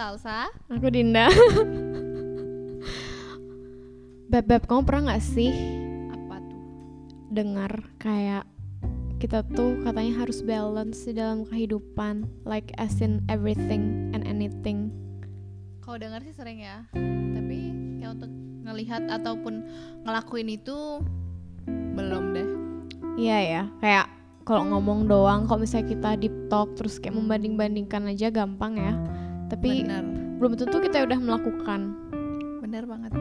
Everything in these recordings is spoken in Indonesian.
Salsa. Aku Dinda. Beb, Beb, kamu pernah gak sih Apa tuh? dengar kayak kita tuh katanya harus balance di dalam kehidupan, like as in everything and anything. Kalau dengar sih sering ya. Tapi kayak untuk ngelihat ataupun ngelakuin itu belum deh. Iya ya, kayak kalau ngomong doang, kalau misalnya kita deep talk terus kayak membanding-bandingkan aja gampang ya. Tapi Bener. belum tentu kita udah melakukan. Bener banget.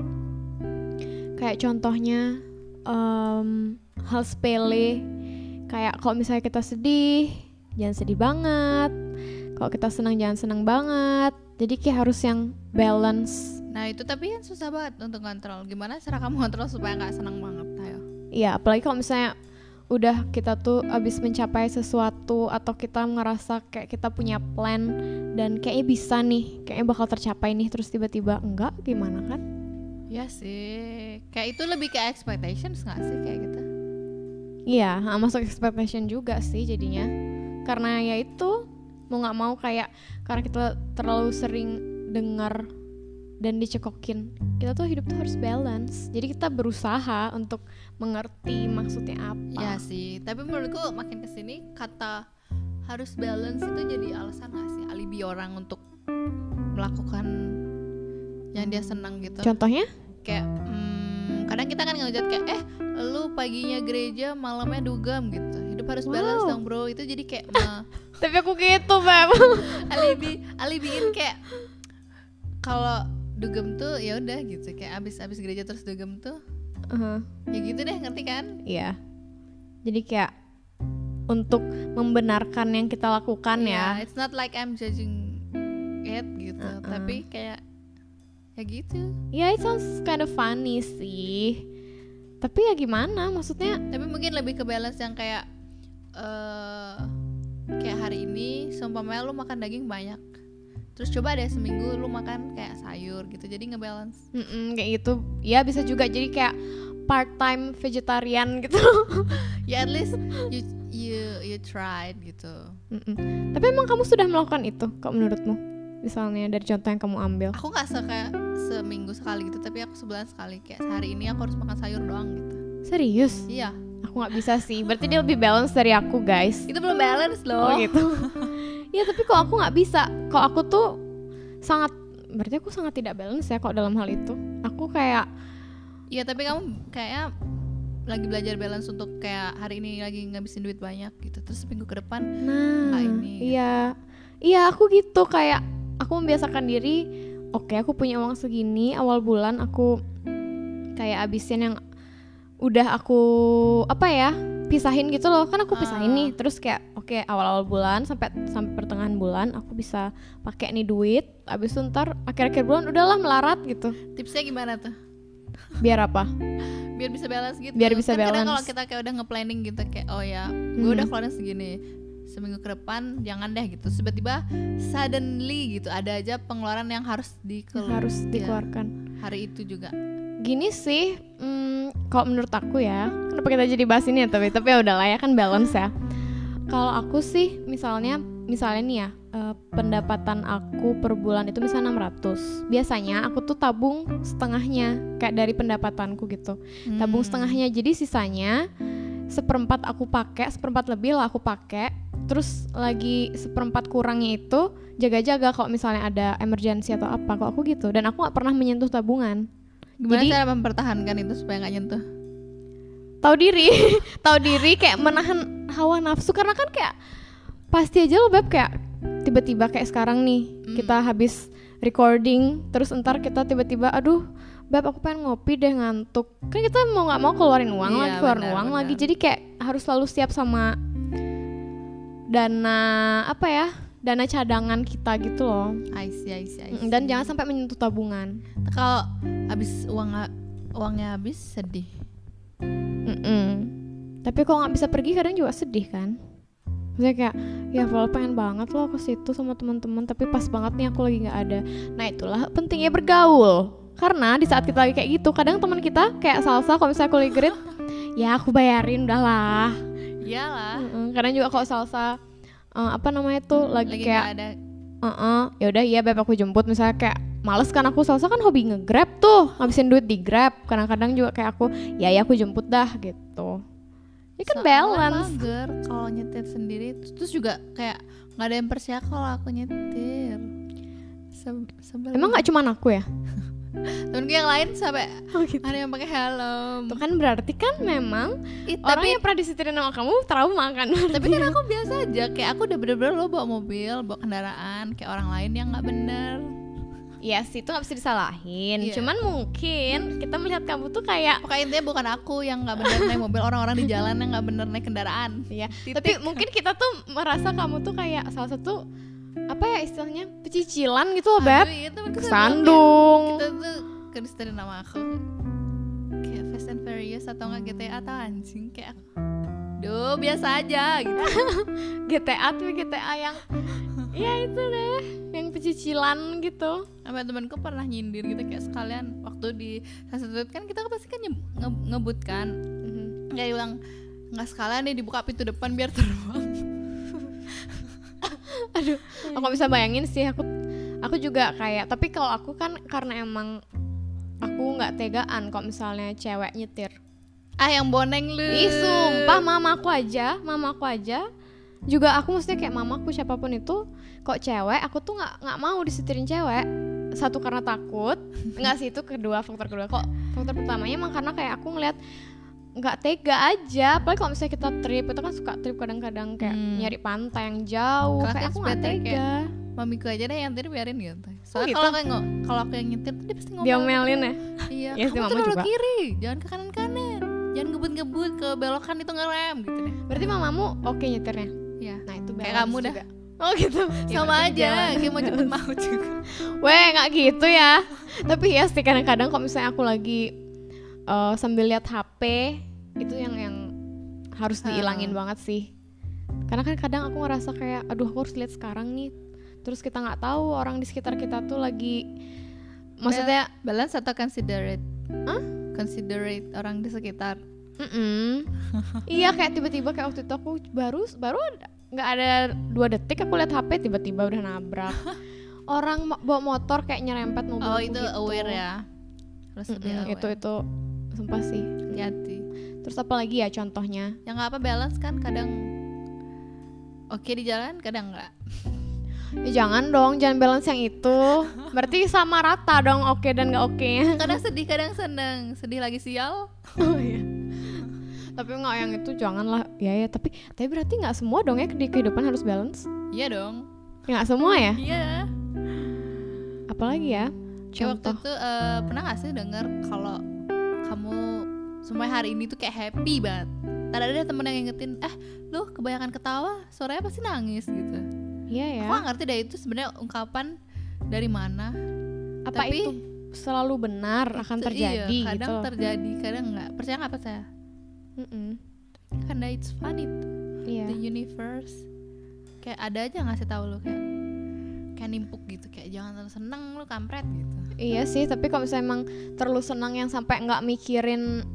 Kayak contohnya em, hal sepele, kayak kalau misalnya kita sedih, jangan sedih banget. Kalau kita senang jangan senang banget. Jadi kayak harus yang balance. Nah itu tapi kan susah banget untuk kontrol. Gimana cara kamu kontrol supaya nggak senang banget? Ayo. Iya, apalagi kalau misalnya udah kita tuh abis mencapai sesuatu atau kita ngerasa kayak kita punya plan dan kayaknya bisa nih, kayaknya bakal tercapai nih terus tiba-tiba enggak gimana kan? Ya sih. Kayak itu lebih ke expectations nggak sih kayak gitu? Iya, masuk expectation juga sih jadinya. Karena ya itu mau nggak mau kayak karena kita terlalu sering dengar dan dicekokin, kita tuh hidup tuh harus balance. Jadi kita berusaha untuk mengerti maksudnya apa. Ya sih. Tapi menurutku makin ke sini kata harus balance itu jadi alasan nggak sih alibi orang untuk melakukan yang dia senang gitu. Contohnya? kayak hmm, kadang kita kan ngejat kayak eh lu paginya gereja malamnya dugem gitu hidup harus balance Wow. dong bro itu jadi kayak me- Tapi aku gitu, Beb. alibi alibiin kayak kalau dugem tuh ya udah gitu kayak abis abis gereja terus dugem tuh Uh-huh. ya gitu deh ngerti kan Iya. Jadi kayak untuk membenarkan yang kita lakukan Iya, ya. it's not like I'm judging it gitu Uh-uh. tapi kayak ya gitu Ya, it sounds kind of funny sih. Tapi ya gimana? Maksudnya tapi mungkin lebih ke balance yang kayak eh kayak hari ini seumpamanya lu makan daging banyak terus coba deh seminggu lu makan kayak sayur gitu jadi ngebalance mm-mm, kayak gitu. Ya bisa juga jadi kayak part-time vegetarian gitu. ya at least you you you tried gitu Mm-mm. Tapi emang kamu sudah melakukan itu kok menurutmu? Misalnya dari contoh yang kamu ambil. aku nggak suka seminggu sekali gitu tapi aku sebulan sekali kayak sehari ini aku harus makan sayur doang gitu Serius? iya Aku nggak bisa sih. Berarti dia lebih balance dari aku, guys. itu belum balance loh Oh gitu. ya tapi kok aku nggak bisa. Kok aku tuh sangat berarti aku sangat tidak balance ya kok dalam hal itu. Aku kayak iya tapi kamu kayaknya lagi belajar balance untuk kayak hari ini lagi ngabisin duit banyak gitu terus minggu ke depan nah Nggak ini. iya iya aku gitu kayak aku membiasakan diri oke aku punya uang segini awal bulan aku kayak abisin yang udah aku apa ya pisahin gitu loh. Kan aku pisahin Ah. nih. Terus kayak oke awal-awal bulan sampai sampai pertengahan bulan aku bisa pakai nih duit. Abis itu ntar akhir-akhir bulan udahlah melarat gitu. Tipsnya gimana tuh? Biar apa? Biar bisa balance gitu. Biar bisa kan balance. kalau kita kayak udah nge-planning gitu kayak oh ya gue udah Hmm. keluarin segini seminggu ke depan jangan deh gitu. Tiba-tiba suddenly gitu ada aja pengeluaran yang harus dikeluarkan. Harus dikeluarkan. Hari itu juga. Gini sih hmm, kalau menurut aku ya kita jadi bahas ini ya tapi tapi ya udahlah ya kan balance ya. Kalau aku sih misalnya misalnya nih ya eh, pendapatan aku per bulan itu misalnya 600 biasanya aku tuh tabung setengahnya kayak dari pendapatanku gitu. Tabung Hmm. setengahnya jadi sisanya seperempat aku pakai seperempat lebih lah aku pakai. Terus lagi seperempat kurangnya itu jaga-jaga kalau misalnya ada emergency atau apa kok aku gitu. Dan aku nggak pernah menyentuh tabungan. Gimana jadi- cara mempertahankan itu supaya nggak nyentuh tahu diri. Tahu diri kayak menahan hawa nafsu. Karena kan kayak pasti aja lo beb kayak tiba-tiba kayak sekarang nih Hmm. kita habis recording terus entar kita tiba-tiba aduh beb aku pengen ngopi deh ngantuk. Kan kita mau nggak mau keluarin uang Iya, lagi keluarin benar, uang benar. lagi jadi kayak harus selalu siap sama dana apa ya dana cadangan kita gitu loh. I see, I see, I Mm, see. dan jangan sampai menyentuh tabungan. Kalau habis uang uangnya habis sedih Mm-mm. Tapi kalau nggak bisa pergi kadang juga sedih kan. Maksudnya kayak ya kalau pengen banget loh ke situ sama teman-teman tapi pas banget nih aku lagi nggak ada. Nah itulah pentingnya bergaul. Karena di saat kita lagi kayak gitu kadang teman kita kayak salsa kalau misalnya aku lagi gerit ya aku bayarin udahlah. iyalah Mm-mm. Kadang juga kalau salsa eh, apa namanya tuh lagi, lagi kayak ada Heeh, ya udah iya beb aku jemput misalnya kayak males kan aku soalnya kan hobi nge-grab tuh ngabisin duit di grab. Kadang-kadang juga kayak aku ya ya aku jemput dah gitu. Ini kan Soalnya balance. mager kalau nyetir sendiri. Terus juga kayak nggak ada yang percaya kalau aku nyetir. Se- sebel. Emang nggak cuman aku ya? Temenku yang lain sampai oh gitu. ada yang pakai helm. Tuh kan berarti kan memang Ih, orang tapi yang pernah disetirin sama kamu trauma kan? Tapi kan aku biasa aja kayak aku udah bener-bener lo bawa mobil bawa kendaraan kayak orang lain yang nggak bener Iya sih itu nggak bisa disalahin. Iya. cuman mungkin kita melihat kamu tuh kayak pokoknya intinya bukan aku yang nggak bener naik mobil orang-orang di jalan yang nggak bener naik kendaraan. Ya Titik. tapi mungkin kita tuh merasa kamu tuh kayak salah satu apa ya istilahnya pecicilan gitu loh beb. Aduh, iya, kesandung. kita tuh kedistain nama aku. Kayak Fast and Furious atau nggak GTA atau anjing kayak Duh biasa aja gitu. GTA tuh GTA yang ya itu deh yang pecicilan gitu. Sampai temanku pernah nyindir gitu kayak sekalian waktu di Sunset kan kita pasti kan nye- nge- ngebut kan. Kayak dia bilang nggak sekalian nih dibuka pintu depan biar terbang. Aduh aku bisa bayangin sih aku aku juga kayak tapi kalau aku kan karena emang aku nggak tegaan kok misalnya cewek nyetir. Ah yang boneng lu. Ih sumpah mamaku aja, mamaku aja. Juga aku maksudnya kayak mamaku siapa pun itu kok cewek? Aku tuh nggak nggak mau disetirin cewek. Satu karena takut nggak sih? Itu kedua faktor kedua. Kok faktor pertamanya emang karena kayak aku ngeliat nggak tega aja. Apalagi kalau misalnya kita trip itu kan suka trip kadang-kadang kayak Hmm. nyari pantai yang jauh. Kalau kayak aku nggak tega. Mamiku aja deh yang tadi biarin gitu. Soalnya gitu? kalau kayak ngo- kalau aku yang nyetir tuh dia pasti ngomong diomelin ya? Iya, Iya sih, kamu tuh belok kiri, jangan ke kanan kanan, jangan ngebut-ngebut ke belokan itu ngerem gitu deh. berarti mamamu oke nyetirnya? Iya, nah itu Kayak kamu dah. juga. Oh gitu Ya, sama aja, kayak mau jemput mau juga. Weh nggak gitu ya Tapi ya sih kadang-kadang kalau misalnya aku lagi eh, sambil lihat HP Itu yang yang harus dihilangin banget sih Karena kan kadang aku ngerasa kayak Aduh aku harus lihat sekarang nih Terus kita nggak tahu orang di sekitar kita tuh lagi Maksudnya balance atau considerate? Hah? Considerate orang di sekitar. mm-mm. Iya kayak tiba-tiba kayak waktu itu aku baru baru nggak ada dua detik aku lihat HP tiba-tiba udah nabrak orang bawa motor kayak nyerempet mobil Oh itu gitu. aware ya. Harus lebih Mm-mm, aware. itu itu sumpah sih hati. terus apa lagi ya contohnya Yang nggak apa balance kan kadang oke di jalan, kadang nggak. ya jangan dong jangan balance yang itu berarti sama rata dong oke dan nggak oke nya Kadang sedih, kadang seneng. Sedih lagi sial. oh iya tapi nggak yang itu janganlah ya ya tapi tapi berarti nggak semua dong ya di kehidupan harus balance Iya dong. ya nggak semua ya Iya. apalagi ya Kayak waktu contoh itu eh, pernah gak sih denger kalau kamu semua hari ini tuh kayak happy banget. Tadi ada temen yang ngingetin, eh lu kebanyakan ketawa, suaranya pasti nangis gitu. iya ya Aku gak ngerti deh itu sebenarnya ungkapan dari mana. apa tapi- itu selalu benar akan Itu terjadi iya, kadang gitu terjadi, kadang nggak. Percaya nggak percaya? Mm-mm. Karena it's funny, iya the universe. Kayak ada aja ngasih tahu lu kayak kayak nimpuk gitu, kayak jangan terlalu seneng lu kampret gitu. Iya sih, tapi kalau misalnya emang terlalu senang yang sampai nggak mikirin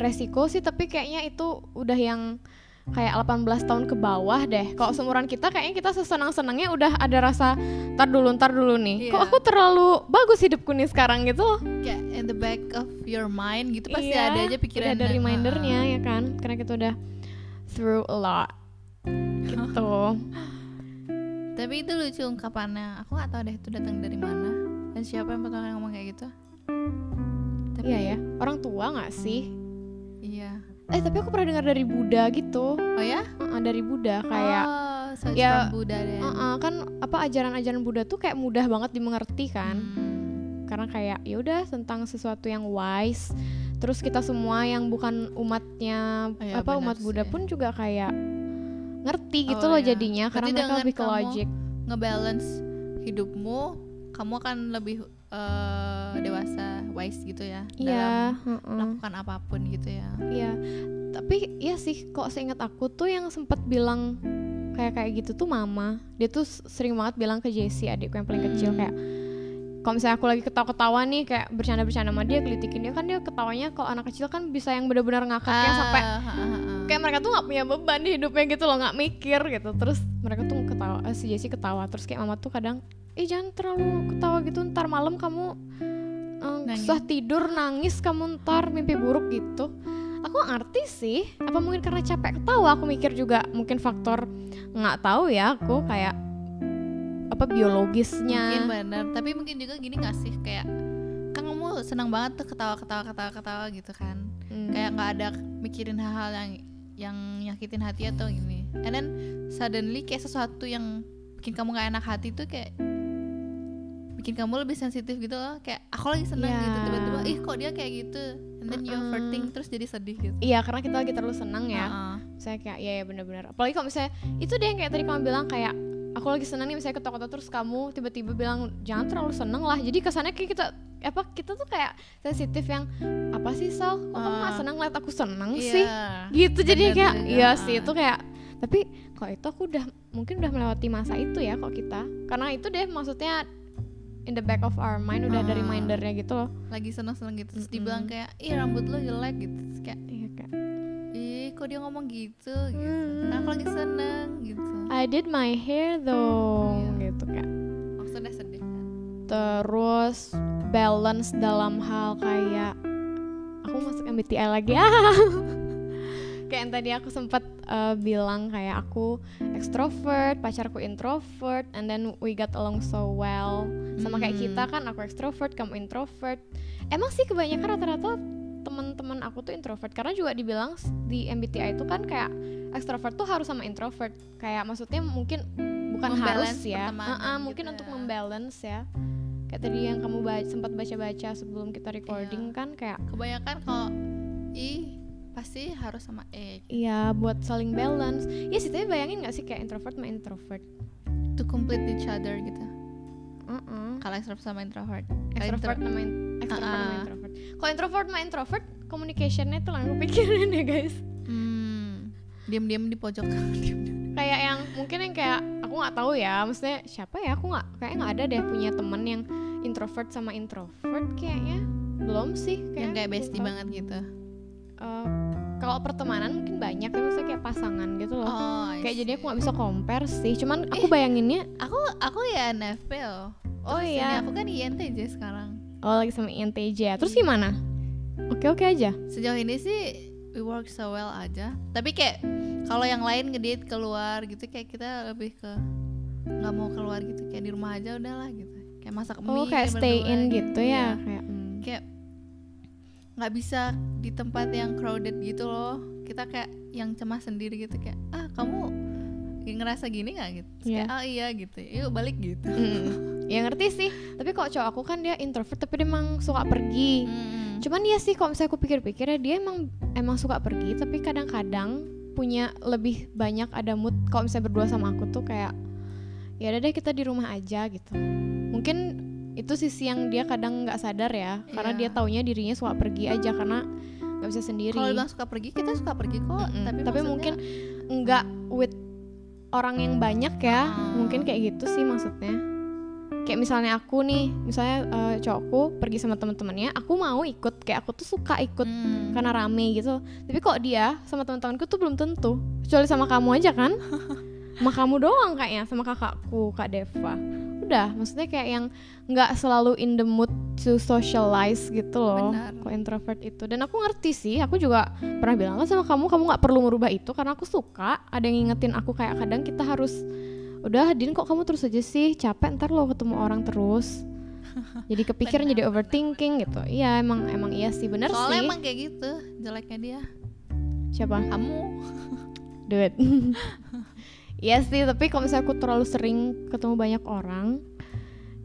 resiko sih, tapi kayaknya itu udah yang kayak 18 tahun ke bawah deh. Kalau seumuran kita kayaknya kita sesenang-senangnya udah ada rasa tar dulu, ntar dulu nih. Kok Iya. aku terlalu bagus hidupku nih sekarang gitu loh. Kayak in the back of your mind gitu pasti Iya, ada aja pikiran ada yang- remindernya ya kan, karena kita udah through a lot. Gitu. Tapi itu lucu ungkapannya. Aku nggak tahu deh itu datang dari mana dan siapa yang pertama kali ngomong kayak gitu. Tapi Iya ya, orang tua nggak sih? Eh tapi aku pernah dengar dari Buddha gitu. Oh ya? Heeh, dari Buddha kayak oh, ya, Buddha deh. Heeh, kan apa ajaran-ajaran Buddha tuh kayak mudah banget dimengerti kan Hmm. karena kayak ya udah tentang sesuatu yang wise terus kita semua yang bukan umatnya Oh, iya, apa umat Buddha sih. pun juga kayak ngerti gitu Oh, loh iya. jadinya karena Berarti mereka dengan lebih ke logic Ngebalance hidupmu, kamu akan lebih eh, dewasa, wise gitu ya. iya Dalam heeh, melakukan apa pun gitu ya. iya tapi ya sih kok seingat aku tuh yang sempat bilang kayak kayak gitu tuh mama dia tuh sering banget bilang ke Jessie adikku yang paling kecil Hmm. kayak kalau misalnya aku lagi ketawa-ketawa nih kayak bercanda-bercanda sama dia gelitikin dia kan dia ketawanya kalau anak kecil kan bisa yang benar-benar ngakak yang sampai Ah, ha. kayak mereka tuh nggak punya beban di hidupnya gitu loh nggak mikir gitu terus mereka tuh ketawa eh, si Jessie ketawa terus kayak mama tuh kadang eh jangan terlalu ketawa gitu ntar malam kamu Nangis. susah tidur nangis kamu ntar mimpi buruk gitu. Aku ngerti sih apa mungkin karena capek ketawa aku mikir juga mungkin faktor nggak tahu ya aku kayak apa biologisnya. Mungkin bener. Tapi mungkin juga gini gak sih kayak kan kamu senang banget tuh ketawa ketawa ketawa ketawa gitu kan. Hmm. kayak nggak ada mikirin hal-hal yang yang nyakitin hati atau gini. And then suddenly kayak sesuatu yang bikin kamu gak enak hati tuh kayak bikin kamu lebih sensitif gitu loh kayak aku lagi senang Ya. gitu tiba-tiba ih kok dia kayak gitu? And then you overthink terus jadi sedih gitu. Iya karena kita lagi terlalu senang ya. Uh-uh. Saya kayak ya ya bener-bener. Apalagi kalau misalnya Itu deh yang kayak tadi kamu bilang kayak Aku lagi senang nih misalnya ketawa-ketawa Terus kamu tiba-tiba bilang Jangan terlalu seneng lah. Jadi kesannya kayak kita apa kita tuh kayak sensitif yang apa sih Sal? Kok kamu gak seneng liat aku seneng Iya. sih? Gitu jadi kayak iya sih itu kayak tapi kok itu aku udah mungkin udah melewati masa itu ya kok kita. Karena itu deh maksudnya in the back of our mind udah ada Ah. remindernya gitu loh lagi senang-senang gitu terus Mm-mm. dibilang kayak ih rambut lo jelek gitu terus kayak iya kayak ih kok dia ngomong gitu gitu Hmm. kan aku lagi seneng gitu I did my hair though Iya. gitu kayak maksudnya sedih kan terus balance dalam hal kayak aku masuk MBTI lagi ah kayak yang tadi aku sempat uh, bilang kayak aku extrovert pacarku introvert and then we got along so well sama kayak Hmm. kita kan aku extrovert kamu introvert emang sih kebanyakan rata-rata teman-teman aku tuh introvert karena juga dibilang di MBTI itu kan kayak extrovert tuh harus sama introvert kayak maksudnya mungkin bukan harus ya pertemanan Uh-uh, gitu mungkin ya. untuk membalance ya kayak tadi yang kamu ba- sempat baca-baca sebelum kita recording Iya. kan kayak kebanyakan kalau ih pasti harus sama E iya buat saling balance. Ya sih tapi bayangin gak sih kayak introvert sama introvert? To complete each other gitu. Uh-uh. kalau extrovert sama introvert. Extrovert sama in- extrovert sama Uh-uh. introvert. Kalau introvert sama introvert communicationnya tuh langsung pikirin ya guys. Hmm, diam-diam di pojok. Kayak yang mungkin yang kayak aku nggak tahu ya maksudnya siapa ya? Aku nggak kayaknya nggak ada deh punya temen yang introvert sama introvert kayaknya. Belum sih yang kayak bestie banget gitu. Eh, kalau pertemanan mungkin banyak tapi maksudnya kayak pasangan gitu loh. Oh kayak jadi aku nggak bisa compare sih cuman aku bayanginnya aku aku ya NFP loh Oh Terus iya. aku kan INTJ sekarang. Oh lagi sama INTJ ya terus gimana? Oke oke aja. Sejauh ini sih we work so well aja. Tapi kayak kalau yang lain ngedate keluar gitu kayak kita lebih ke nggak mau keluar gitu. Kayak di rumah aja udahlah gitu. Kayak masak mie oh kayak stay berdua in gitu ya Iya. kayak hmm. kayak nggak bisa di tempat yang crowded gitu loh. Kita kayak yang cemas sendiri gitu kayak ah kamu ngerasa gini nggak? Gitu. Terus Iya. kayak ah iya gitu. Yuk balik gitu. Mm. ya ngerti sih. Tapi kok cowok aku kan dia introvert tapi dia emang suka pergi. Mm-mm. cuman dia sih kalau misalnya aku pikir-pikir ya dia emang emang suka pergi tapi kadang-kadang punya lebih banyak ada mood. Kalau misalnya berdua sama aku tuh kayak ya udah deh kita di rumah aja gitu. Mungkin itu sisi yang dia kadang nggak sadar ya karena Iya. dia taunya dirinya suka pergi aja karena nggak bisa sendiri kalau bilang suka pergi kita suka pergi kok Mm-mm. tapi, tapi maksudnya- mungkin nggak with orang yang banyak ya Ah. mungkin kayak gitu sih maksudnya kayak misalnya aku nih misalnya eh, cowokku pergi sama teman-temannya aku mau ikut kayak aku tuh suka ikut Hmm. karena rame gitu tapi kok dia sama teman-temanku tuh belum tentu kecuali sama kamu aja kan sama kamu doang kayaknya sama kakakku kak Deva udah maksudnya kayak yang nggak selalu in the mood to socialize gitu loh kok introvert itu. Dan aku ngerti sih aku juga pernah bilang kan sama kamu kamu nggak perlu merubah itu karena aku suka ada yang ngingetin aku kayak kadang kita harus udah Din kok kamu terus aja sih? Capek ntar lo ketemu orang terus. Jadi kepikiran jadi overthinking gitu. Iya emang emang iya sih bener soalnya sih. emang kayak gitu jeleknya dia. Siapa? Kamu. Duit Iya sih, tapi kalau misalnya aku terlalu sering ketemu banyak orang,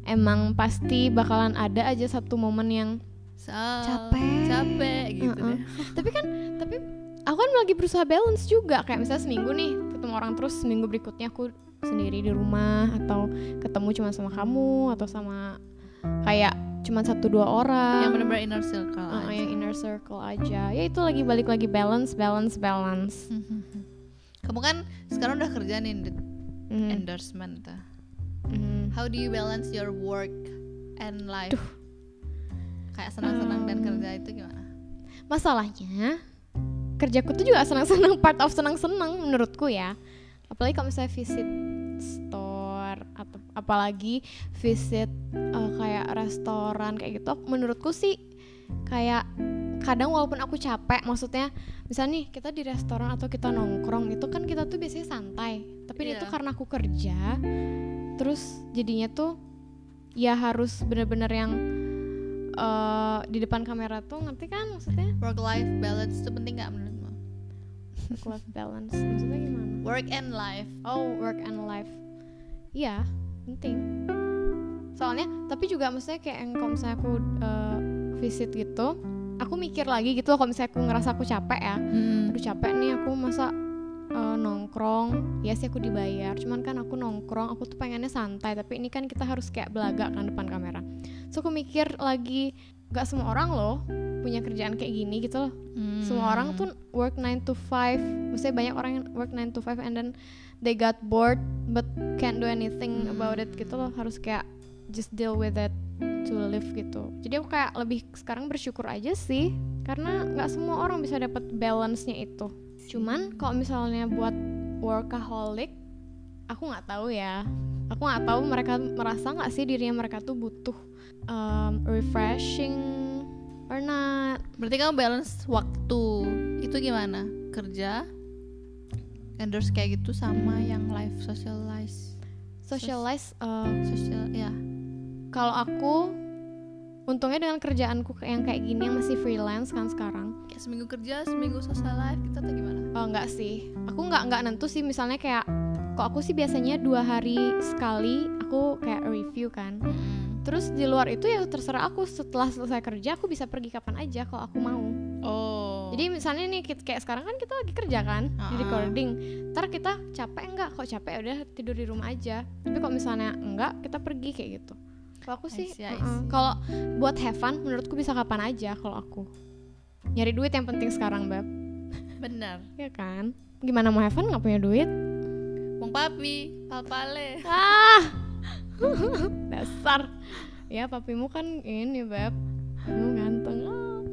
emang pasti bakalan ada aja satu momen yang Sal, Capek. capek gitu Uh-uh. deh tapi kan tapi aku kan lagi berusaha balance juga kayak misalnya seminggu nih ketemu orang terus seminggu berikutnya aku sendiri di rumah atau ketemu cuma sama kamu atau sama kayak cuma satu dua orang yang benar-benar inner circle Uh, aja. yang inner circle aja ya itu lagi balik lagi balance balance balance kamu kan sekarang udah kerja nih di Mhm, endorsement tuh. mhm. how do you balance your work and life? Kayak senang-senang dan Um, kerja itu gimana? Masalahnya kerjaku tuh juga senang-senang part of senang-senang menurutku ya. Apalagi kalau misalnya visit store atau apalagi visit uh, kayak restoran kayak gitu menurutku sih kayak kadang walaupun aku capek maksudnya misalnya nih kita di restoran atau kita nongkrong itu kan kita tuh biasanya santai. Tapi yeah. itu Iya. karena aku kerja terus jadinya tuh ya harus bener-bener yang uh, di depan kamera tuh ngerti kan maksudnya? Work life balance itu penting nggak menurutmu? Work life balance maksudnya gimana? Work and life. Oh work and life. Iya penting. Soalnya tapi juga maksudnya kayak yang kalau misalnya aku uh, visit gitu aku mikir lagi gitu loh kalau misalnya aku ngerasa aku capek ya. Hmm. aduh capek nih aku masa uh, nongkrong. Ya sih aku dibayar. Cuman kan aku nongkrong aku tuh pengennya santai. Tapi ini kan kita harus kayak belaga kan depan kamera. So aku mikir lagi gak semua orang loh punya kerjaan kayak gini gitu loh. Hmm. semua orang tuh work 9 to 5 maksudnya banyak orang yang work 9 to 5 and then they got bored but can't do anything about it gitu loh. Harus kayak just deal with it to live gitu. Jadi aku kayak lebih sekarang bersyukur aja sih karena nggak semua orang bisa dapat balance-nya itu. Cuman kalau misalnya buat workaholic aku nggak tahu ya. Aku nggak tahu mereka merasa nggak sih dirinya mereka tuh butuh um, refreshing or not. Berarti kamu balance waktu itu gimana? Kerja endorse kayak gitu sama yang life socialize. Socialize uh, social ya kalau aku untungnya dengan kerjaanku kayak- yang kayak gini yang masih freelance kan sekarang. Kayak seminggu kerja seminggu social life kita atau gimana? Oh enggak sih. Aku nggak nggak nentu sih. Misalnya kayak kok aku sih biasanya dua hari sekali aku kayak review kan. Hmm. terus di luar itu ya terserah aku setelah selesai kerja aku bisa pergi kapan aja kalau aku mau. Oh. Jadi misalnya nih kayak sekarang kan kita lagi kerja kan di Ah. recording. Ntar kita capek enggak? Kok capek? Ya udah tidur di rumah aja. Tapi kalau misalnya enggak kita pergi kayak gitu kalau aku sih uh-uh. kalau buat have fun menurutku bisa kapan aja kalau aku. Nyari duit yang penting sekarang bab benar. Ya kan? Gimana mau have fun nggak punya duit? Bang Papi pal-pale ah! Dasar. Ya papimu kan ini bab kamu ganteng.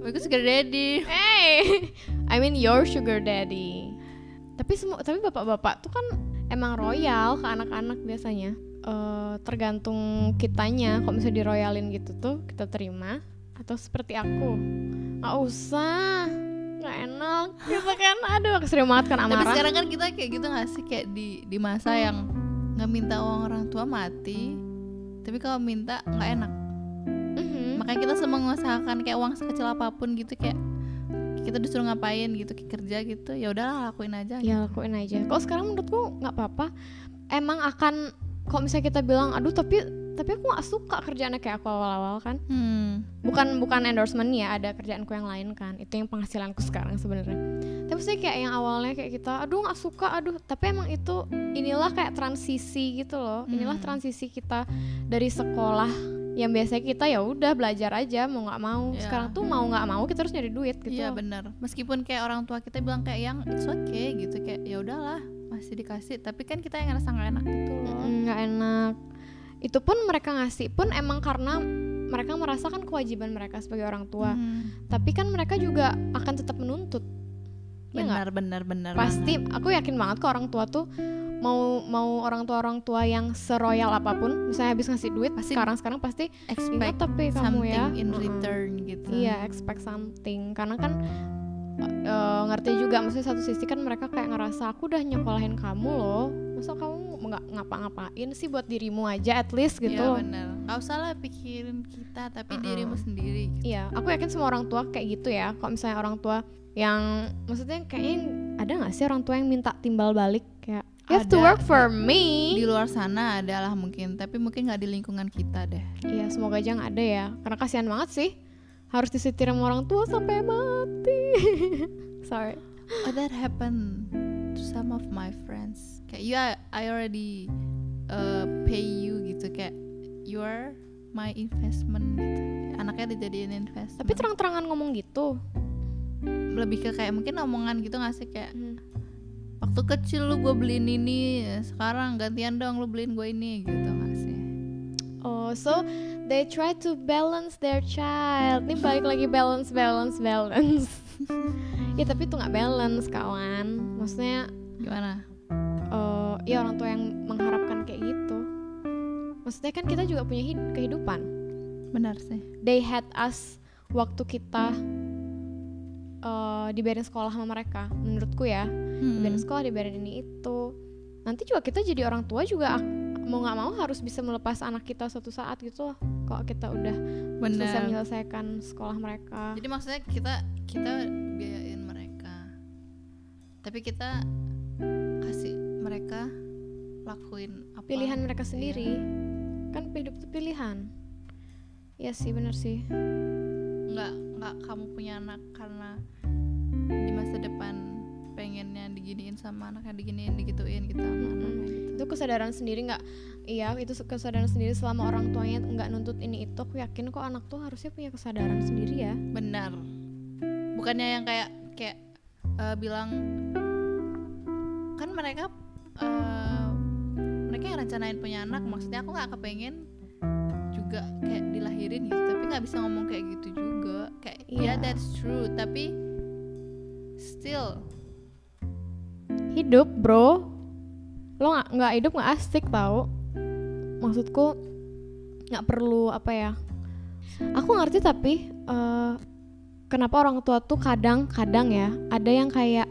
Bagus sugar daddy. Hey, I mean your sugar daddy. Tapi semua, tapi bapak-bapak tuh kan emang royal ke anak-anak biasanya. Eh, tergantung kitanya. Kalau misalnya diroyalin gitu tuh kita terima atau seperti aku. Nggak usah, nggak enak. Gitu kan, aduh sering banget kan tapi amarah. sekarang kan kita kayak gitu gak sih kayak di di masa yang nggak minta uang orang tua mati tapi kalau minta nggak enak Mhm. makanya kita semua mengusahakan kayak uang sekecil apa pun gitu kayak kita disuruh ngapain gitu kerja gitu ya udahlah lakuin aja Ya lakuin aja. Kalau sekarang menurutku nggak apa-apa. Emang akan kalau misalnya kita bilang, aduh tapi tapi aku nggak suka kerjaannya kayak aku awal-awal kan. hmm. bukan bukan endorsement ya ada kerjaanku yang lain kan itu yang penghasilanku sekarang sebenarnya tapi sih kayak yang awalnya kayak kita aduh nggak suka aduh tapi emang itu inilah kayak transisi gitu loh inilah Hmm. transisi kita dari sekolah yang biasanya kita ya udah belajar aja mau nggak mau Ya. sekarang tuh mau nggak mau kita harus nyari duit gitu Iya loh. benar. Meskipun kayak orang tua kita bilang kayak yang it's okay gitu kayak ya udahlah masih dikasih tapi kan kita yang ngerasa nggak enak gitu loh. Mm, nggak enak itu pun mereka ngasih pun emang karena mereka merasakan kewajiban mereka sebagai orang tua Hmm. tapi kan mereka juga akan tetap menuntut nggak? Benar benar benar. pasti aku yakin banget kok orang tua tuh mau mau orang tua orang tua yang seroyal apa pun misalnya habis ngasih duit Pasti sekarang sekarang pasti expect ingat tapi kamu something ya in return gitu. iya expect something karena kan eh, ngerti juga maksudnya satu sisi kan mereka kayak ngerasa aku udah nyekolahin kamu loh masa kamu nggak ngapa-ngapain sih buat dirimu aja at least gitu Iya loh benar. Gak usah lah pikirin kita tapi Mm-mm. dirimu sendiri. Gitu. Iya, aku yakin semua orang tua kayak gitu ya. Kalau misalnya orang tua yang maksudnya kayaknya ada nggak sih orang tua yang minta timbal balik kayak you have to Ada. work for me. Di luar sana adalah mungkin tapi mungkin nggak di lingkungan kita deh. Iya, semoga aja nggak ada ya. Karena kasihan banget sih. Harus disetir sama orang tua sampai mati. Sorry. Oh that happened to some of my friends. Kayak ya I already uh, pay you gitu kayak you are my investment gitu. Anaknya dijadiin investment. Tapi terang-terangan ngomong gitu. lebih ke kayak mungkin omongan gitu gak sih kayak Hmm. waktu kecil lu gue beliin ini sekarang gantian dong lu beliin gue ini gitu gak sih Oh, so they try to balance their child. Ini balik lagi balance, balance, balance. ya tapi itu nggak balance kawan. Maksudnya gimana eh ya orang tua yang mengharapkan maksudnya kan kita juga punya hid- kehidupan benar sih they had us waktu kita eh dibayarin sekolah sama mereka menurutku ya Hmm. dibayarin sekolah dibayarin ini itu nanti juga kita jadi orang tua juga mau nggak mau harus bisa melepas anak kita suatu saat gitu loh. Kalau kita udah selesai benar menyelesaikan sekolah mereka. Jadi maksudnya kita kita biayain mereka. Tapi kita kasih mereka lakuin apa pilihan mereka sendiri. Kan hidup itu pilihan. Ya sih bener sih. Nggak nggak kamu punya anak karena di masa depan diginiin sama anaknya diginiin digituin gitu sama anaknya gitu. Itu kesadaran sendiri nggak? Iya itu kesadaran sendiri selama orang tuanya nggak nuntut ini itu aku yakin kok anak tuh harusnya punya kesadaran sendiri ya. Benar. Bukannya yang kayak kayak eh, bilang kan mereka eh, mereka yang rencanain punya anak maksudnya aku nggak kepengen juga kayak dilahirin gitu. Tapi nggak bisa ngomong kayak gitu juga. Kayak ya Iya. that's true. Tapi still hidup bro. Lo nggak nggak hidup nggak asik tau. Maksudku nggak perlu apa ya. Aku ngerti tapi eh, kenapa orang tua tuh kadang-kadang ya ada yang kayak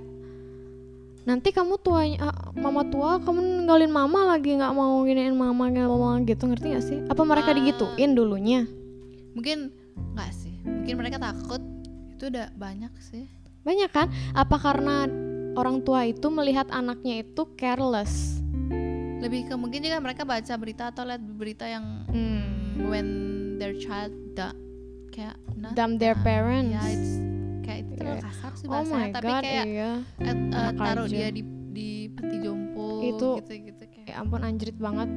nanti kamu tuanya ah, mama tua kamu ninggalin mama lagi nggak mau giniin mama mau gitu ngerti gak sih? Apa mereka Ah. digituin dulunya? Mungkin nggak sih. Mungkin mereka takut. Itu udah banyak sih. Banyak kan? Apa karena orang tua itu melihat anaknya itu careless. Lebih ke mungkin juga mereka baca berita atau lihat berita yang Hmm. when their child da kayak not Dump their parents. ya it's kayak itu terlalu Iya. kasar sih oh bahasanya my tapi god kayak iya. eh, Enak taruh dia di di peti jompo Itu- gitu gitu kayak. ya ampun anjrit banget.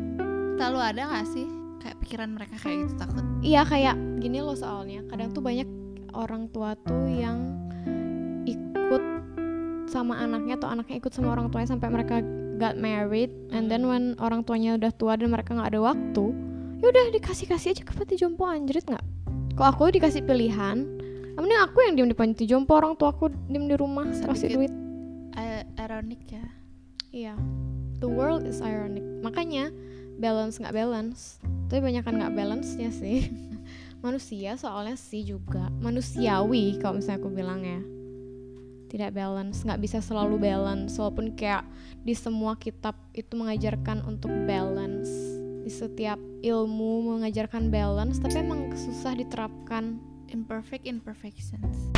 Selalu ada gak sih kayak pikiran mereka kayak gitu takut? Iya kayak gini loh soalnya. Kadang tuh banyak orang tua tuh yang ikut sama anaknya atau anaknya ikut sama orang tuanya sampai mereka got married and then when orang tuanya udah tua dan mereka nggak ada waktu ya udah dikasih kasih aja ke panti jompo anjrit nggak kok aku dikasih pilihan mending aku yang diem di panti jompo orang tua aku diem di rumah Sedikit. kasih duit I- ironik ya Iya, the world is ironic. Makanya balance nggak balance. Tapi banyak kan nggak balance-nya sih. Manusia soalnya sih juga manusiawi kalau misalnya aku bilang ya tidak balance nggak bisa selalu balance walaupun kayak di semua kitab itu mengajarkan untuk balance. Di setiap ilmu mengajarkan balance tapi emang susah diterapkan. Imperfect imperfections.